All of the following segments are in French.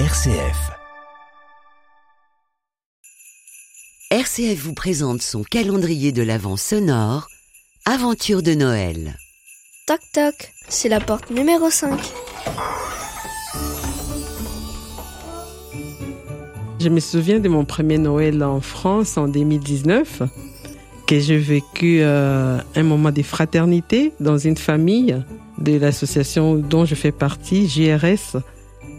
RCF. RCF vous présente son calendrier de l'Avent sonore, Aventure de Noël. Toc toc, c'est la porte numéro 5. Je me souviens de mon premier Noël en France en 2019, que j'ai vécu euh, un moment de fraternité dans une famille de l'association dont je fais partie, JRS.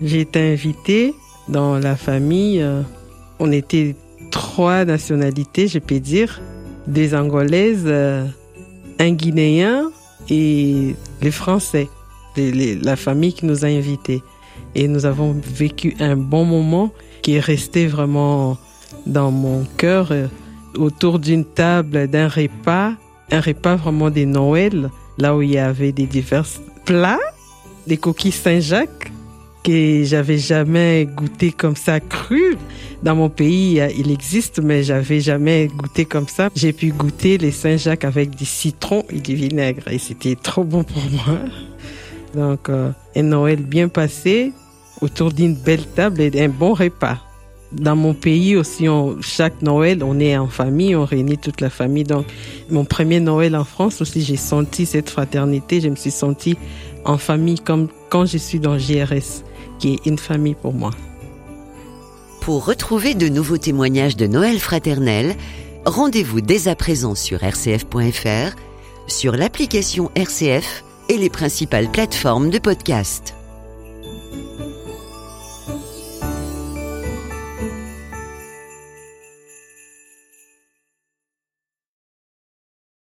J'ai été invitée dans la famille. euh, on était trois nationalités, je peux dire, des Angolaises, euh, un Guinéen et les Français, la famille qui nous a invités. Et nous avons vécu un bon moment qui est resté vraiment dans mon cœur euh, autour d'une table, d'un repas, un repas vraiment de Noël, là où il y avait des divers plats, des coquilles Saint-Jacques que j'avais jamais goûté comme ça cru. Dans mon pays, il existe, mais j'avais jamais goûté comme ça. J'ai pu goûter les Saint-Jacques avec du citron et du vinaigre et c'était trop bon pour moi. Donc, euh, un Noël bien passé autour d'une belle table et d'un bon repas. Dans mon pays aussi, chaque Noël, on est en famille, on réunit toute la famille. Donc, mon premier Noël en France aussi, j'ai senti cette fraternité. Je me suis sentie en famille comme quand je suis dans JRS, qui est une famille pour moi. Pour retrouver de nouveaux témoignages de Noël fraternel, rendez-vous dès à présent sur rcf.fr, sur l'application RCF et les principales plateformes de podcast.